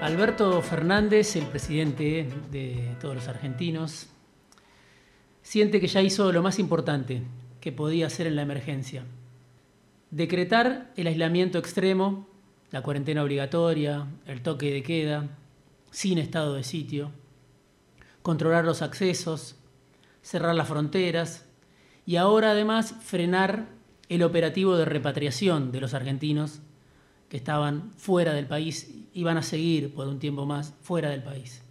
Alberto Fernández, el presidente de todos los argentinos, siente que ya hizo lo más importante que podía hacer en la emergencia. Decretar el aislamiento extremo, la cuarentena obligatoria, el toque de queda, sin estado de sitio, controlar los accesos, cerrar las fronteras y ahora además frenar el operativo de repatriación de los argentinos que estaban fuera del país y van a seguir por un tiempo más fuera del país.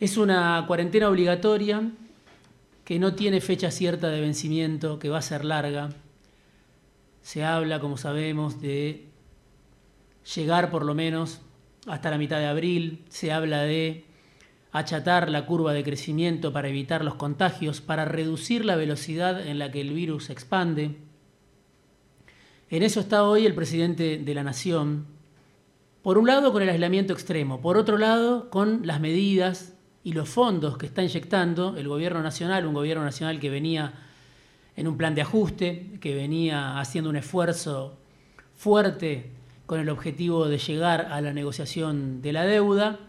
Es una cuarentena obligatoria que no tiene fecha cierta de vencimiento, que va a ser larga. Se habla, como sabemos, de llegar por lo menos hasta la mitad de abril. Se habla de achatar la curva de crecimiento para evitar los contagios, para reducir la velocidad en la que el virus se expande. En eso está hoy el presidente de la Nación, por un lado con el aislamiento extremo, por otro lado con las medidas y los fondos que está inyectando el gobierno nacional, un gobierno nacional que venía en un plan de ajuste, que venía haciendo un esfuerzo fuerte con el objetivo de llegar a la negociación de la deuda,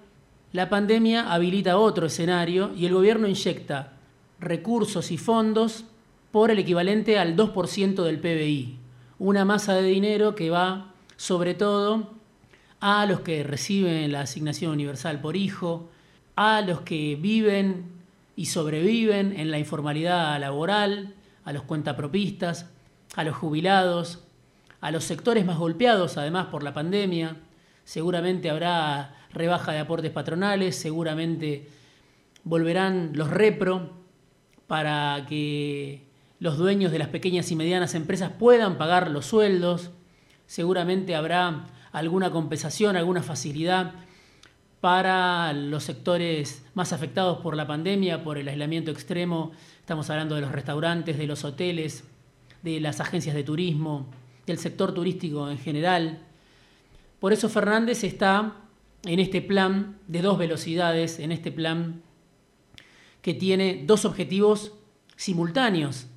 la pandemia habilita otro escenario y el gobierno inyecta recursos y fondos por el equivalente al 2% del PBI, una masa de dinero que va sobre todo a los que reciben la asignación universal por hijo, a los que viven y sobreviven en la informalidad laboral, a los cuentapropistas, a los jubilados, a los sectores más golpeados además por la pandemia. Seguramente habrá rebaja de aportes patronales, seguramente volverán los repro para que los dueños de las pequeñas y medianas empresas puedan pagar los sueldos, seguramente habrá alguna compensación, alguna facilidad para los sectores más afectados por la pandemia, por el aislamiento extremo. Estamos hablando de los restaurantes, de los hoteles, de las agencias de turismo, del sector turístico en general. Por eso Fernández está en este plan de dos velocidades, en este plan que tiene dos objetivos simultáneos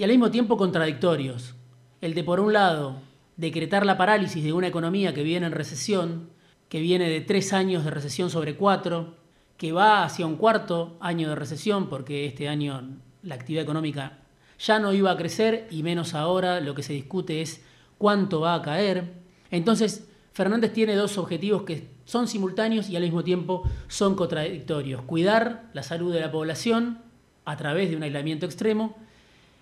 y al mismo tiempo contradictorios. El de, por un lado, decretar la parálisis de una economía que viene en recesión, que viene de tres años de recesión sobre cuatro, que va hacia un cuarto año de recesión, porque este año la actividad económica ya no iba a crecer y menos ahora lo que se discute es cuánto va a caer. Entonces, Fernández tiene dos objetivos que son simultáneos y al mismo tiempo son contradictorios. Cuidar la salud de la población a través de un aislamiento extremo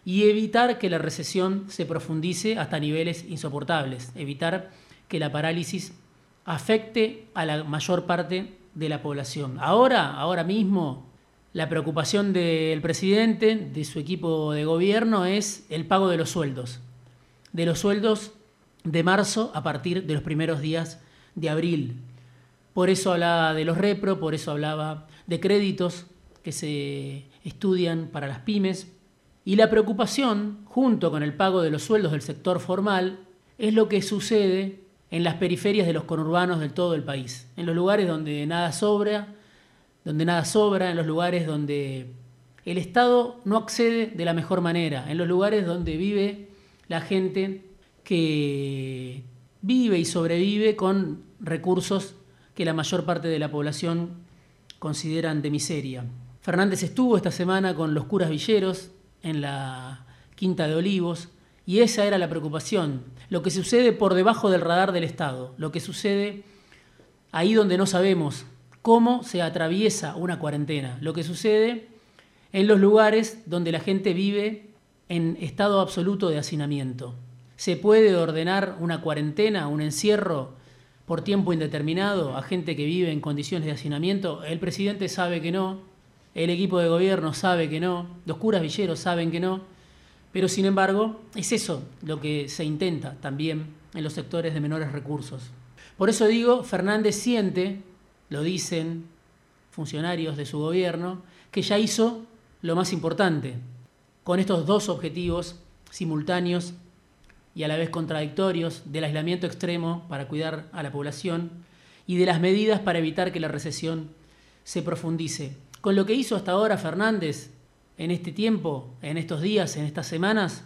y evitar que la recesión se profundice hasta niveles insoportables, evitar que la parálisis afecte a la mayor parte de la población. Ahora, ahora mismo, la preocupación del presidente, de su equipo de gobierno, es el pago de los sueldos, de los sueldos de marzo a partir de los primeros días de abril. Por eso hablaba de los repro, por eso hablaba de créditos que se estudian para las pymes, y la preocupación, junto con el pago de los sueldos del sector formal, es lo que sucede en las periferias de los conurbanos de todo el país, en los lugares donde nada sobra, donde nada sobra, en los lugares donde el Estado no accede de la mejor manera, en los lugares donde vive la gente que vive y sobrevive con recursos que la mayor parte de la población consideran de miseria. Fernández estuvo esta semana con los curas villeros en la Quinta de Olivos, y esa era la preocupación, lo que sucede por debajo del radar del Estado, lo que sucede ahí donde no sabemos cómo se atraviesa una cuarentena, lo que sucede en los lugares donde la gente vive en estado absoluto de hacinamiento. ¿Se puede ordenar una cuarentena, un encierro por tiempo indeterminado a gente que vive en condiciones de hacinamiento? El presidente sabe que no, el equipo de gobierno sabe que no, los curas villeros saben que no, pero sin embargo es eso lo que se intenta también en los sectores de menores recursos. Por eso digo, Fernández siente, lo dicen funcionarios de su gobierno, que ya hizo lo más importante, con estos dos objetivos simultáneos y a la vez contradictorios del aislamiento extremo para cuidar a la población y de las medidas para evitar que la recesión se profundice. Con lo que hizo hasta ahora Fernández en este tiempo, en estos días, en estas semanas,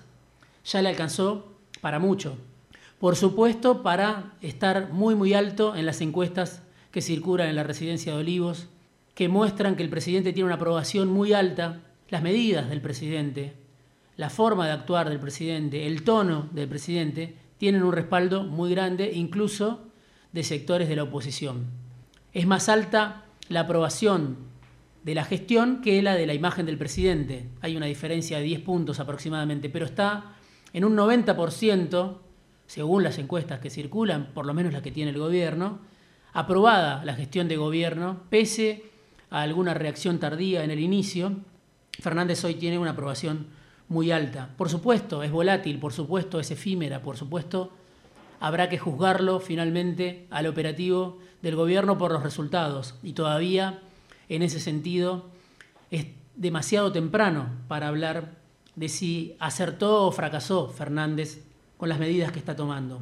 ya le alcanzó para mucho. Por supuesto, para estar muy, muy alto en las encuestas que circulan en la residencia de Olivos, que muestran que el presidente tiene una aprobación muy alta, las medidas del presidente, la forma de actuar del presidente, el tono del presidente, tienen un respaldo muy grande, incluso de sectores de la oposición. Es más alta la aprobación de la gestión que la de la imagen del presidente. Hay una diferencia de 10 puntos aproximadamente, pero está en un 90%, según las encuestas que circulan, por lo menos las que tiene el gobierno, aprobada la gestión de gobierno, pese a alguna reacción tardía en el inicio. Fernández hoy tiene una aprobación muy alta. Por supuesto, es volátil, por supuesto, es efímera, por supuesto, habrá que juzgarlo finalmente al operativo del gobierno por los resultados. Y todavía, en ese sentido, es demasiado temprano para hablar de si acertó o fracasó Fernández con las medidas que está tomando.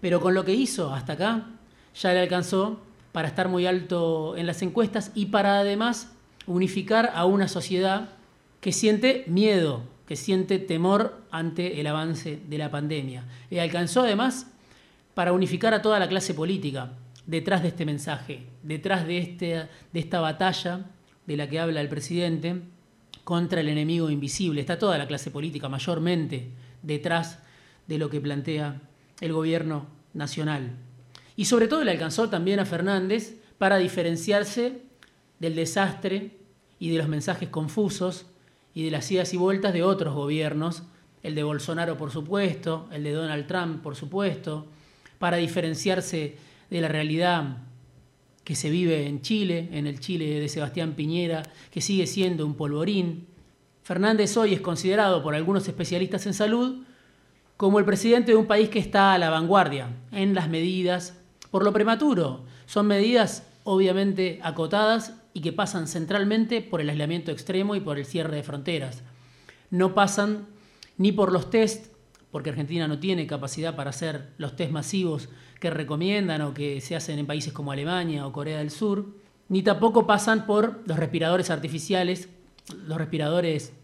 Pero con lo que hizo hasta acá, ya le alcanzó para estar muy alto en las encuestas y para además unificar a una sociedad que siente miedo, que siente temor ante el avance de la pandemia. Y alcanzó además para unificar a toda la clase política detrás de este mensaje, detrás de, este, de esta batalla de la que habla el presidente contra el enemigo invisible. Está toda la clase política mayormente detrás de lo que plantea el gobierno nacional. Y sobre todo le alcanzó también a Fernández para diferenciarse del desastre y de los mensajes confusos y de las idas y vueltas de otros gobiernos, el de Bolsonaro por supuesto, el de Donald Trump por supuesto, para diferenciarse de la realidad que se vive en Chile, en el Chile de Sebastián Piñera, que sigue siendo un polvorín. Fernández hoy es considerado por algunos especialistas en salud como el presidente de un país que está a la vanguardia en las medidas por lo prematuro. Son medidas obviamente acotadas y que pasan centralmente por el aislamiento extremo y por el cierre de fronteras. No pasan ni por los test, porque Argentina no tiene capacidad para hacer los test masivos que recomiendan o que se hacen en países como Alemania o Corea del Sur, ni tampoco pasan por los respiradores artificiales, los respiradores,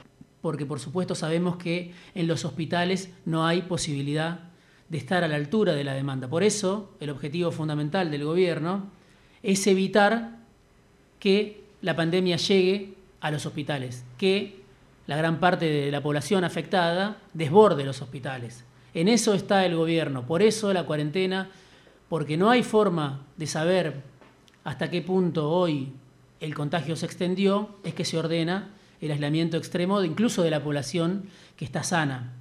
porque por supuesto sabemos que en los hospitales no hay posibilidad de estar a la altura de la demanda. Por eso, el objetivo fundamental del gobierno es evitar que la pandemia llegue a los hospitales, que la gran parte de la población afectada desborde los hospitales. En eso está el gobierno, por eso la cuarentena, porque no hay forma de saber hasta qué punto hoy el contagio se extendió, es que se ordena el aislamiento extremo incluso de la población que está sana.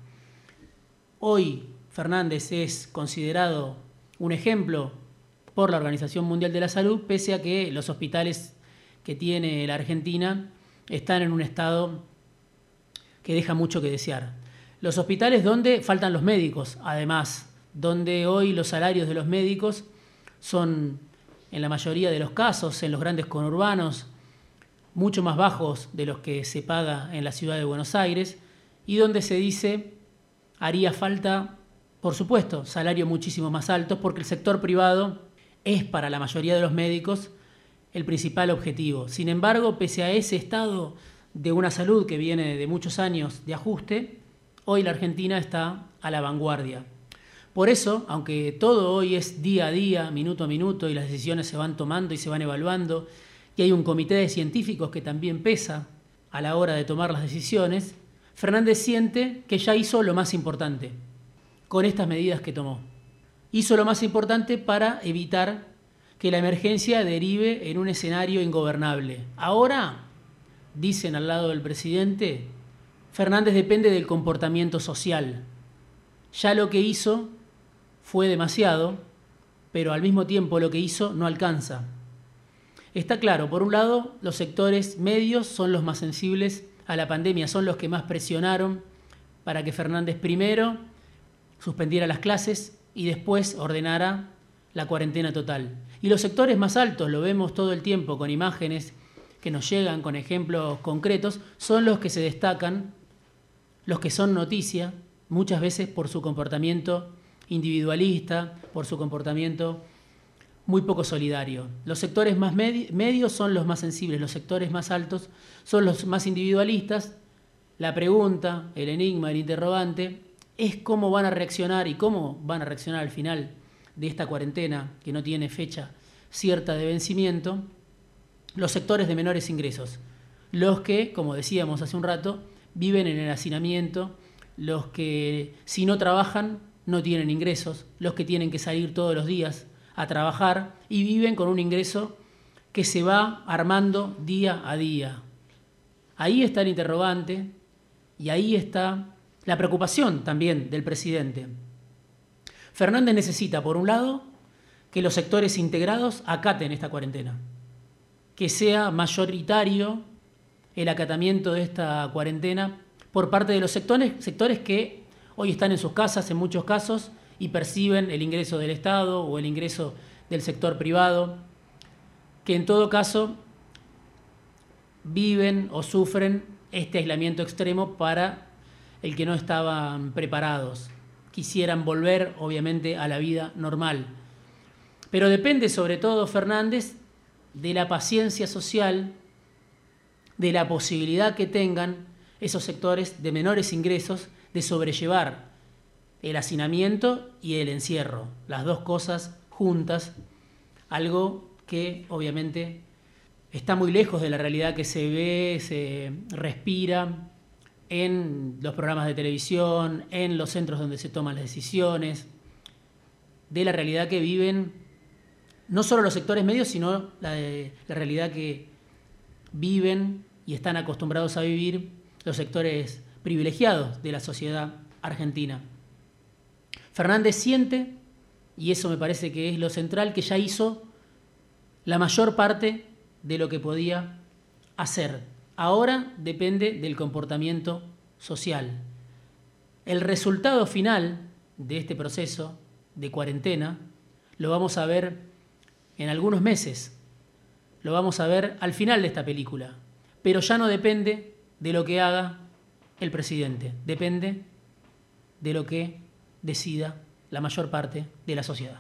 Hoy Fernández es considerado un ejemplo por la Organización Mundial de la Salud, pese a que los hospitales que tiene la Argentina están en un estado que deja mucho que desear. Los hospitales donde faltan los médicos, además, donde hoy los salarios de los médicos son, en la mayoría de los casos, en los grandes conurbanos, mucho más bajos de los que se paga en la ciudad de Buenos Aires, y donde se dice haría falta por supuesto, salarios muchísimo más altos porque el sector privado es para la mayoría de los médicos el principal objetivo. Sin embargo, pese a ese estado de una salud que viene de muchos años de ajuste, hoy la Argentina está a la vanguardia. Por eso, aunque todo hoy es día a día, minuto a minuto, y las decisiones se van tomando y se van evaluando, y hay un comité de científicos que también pesa a la hora de tomar las decisiones, Fernández siente que ya hizo lo más importante, con estas medidas que tomó. Hizo lo más importante para evitar que la emergencia derive en un escenario ingobernable. Ahora, dicen al lado del presidente, Fernández depende del comportamiento social. Ya lo que hizo fue demasiado, pero al mismo tiempo lo que hizo no alcanza. Está claro, por un lado, los sectores medios son los más sensibles a la pandemia, son los que más presionaron para que Fernández primero suspendiera las clases y después ordenara la cuarentena total. Y los sectores más altos, lo vemos todo el tiempo con imágenes que nos llegan, con ejemplos concretos, son los que se destacan, los que son noticia, muchas veces por su comportamiento individualista, por su comportamiento muy poco solidario. Los sectores más medios son los más sensibles, los sectores más altos son los más individualistas. La pregunta, el enigma, el interrogante es cómo van a reaccionar y cómo van a reaccionar al final de esta cuarentena que no tiene fecha cierta de vencimiento, los sectores de menores ingresos, los que, como decíamos hace un rato, viven en el hacinamiento, los que si no trabajan no tienen ingresos, los que tienen que salir todos los días a trabajar y viven con un ingreso que se va armando día a día. Ahí está el interrogante y ahí está la preocupación también del presidente. Fernández necesita, por un lado, que los sectores integrados acaten esta cuarentena, que sea mayoritario el acatamiento de esta cuarentena por parte de los sectores, sectores que hoy están en sus casas en muchos casos y perciben el ingreso del Estado o el ingreso del sector privado, que en todo caso viven o sufren este aislamiento extremo para el que no estaban preparados. Quisieran volver, obviamente, a la vida normal. Pero depende sobre todo, Fernández, de la paciencia social, de la posibilidad que tengan esos sectores de menores ingresos de sobrellevar el hacinamiento y el encierro, las dos cosas juntas, algo que obviamente está muy lejos de la realidad que se ve, se respira en los programas de televisión, en los centros donde se toman las decisiones, de la realidad que viven no solo los sectores medios, sino la, la realidad que viven y están acostumbrados a vivir los sectores privilegiados de la sociedad argentina. Fernández siente, y eso me parece que es lo central, que ya hizo la mayor parte de lo que podía hacer. Ahora depende del comportamiento social. El resultado final de este proceso de cuarentena lo vamos a ver en algunos meses, lo vamos a ver al final de esta película, pero ya no depende de lo que haga el presidente, depende de lo que decida la mayor parte de la sociedad.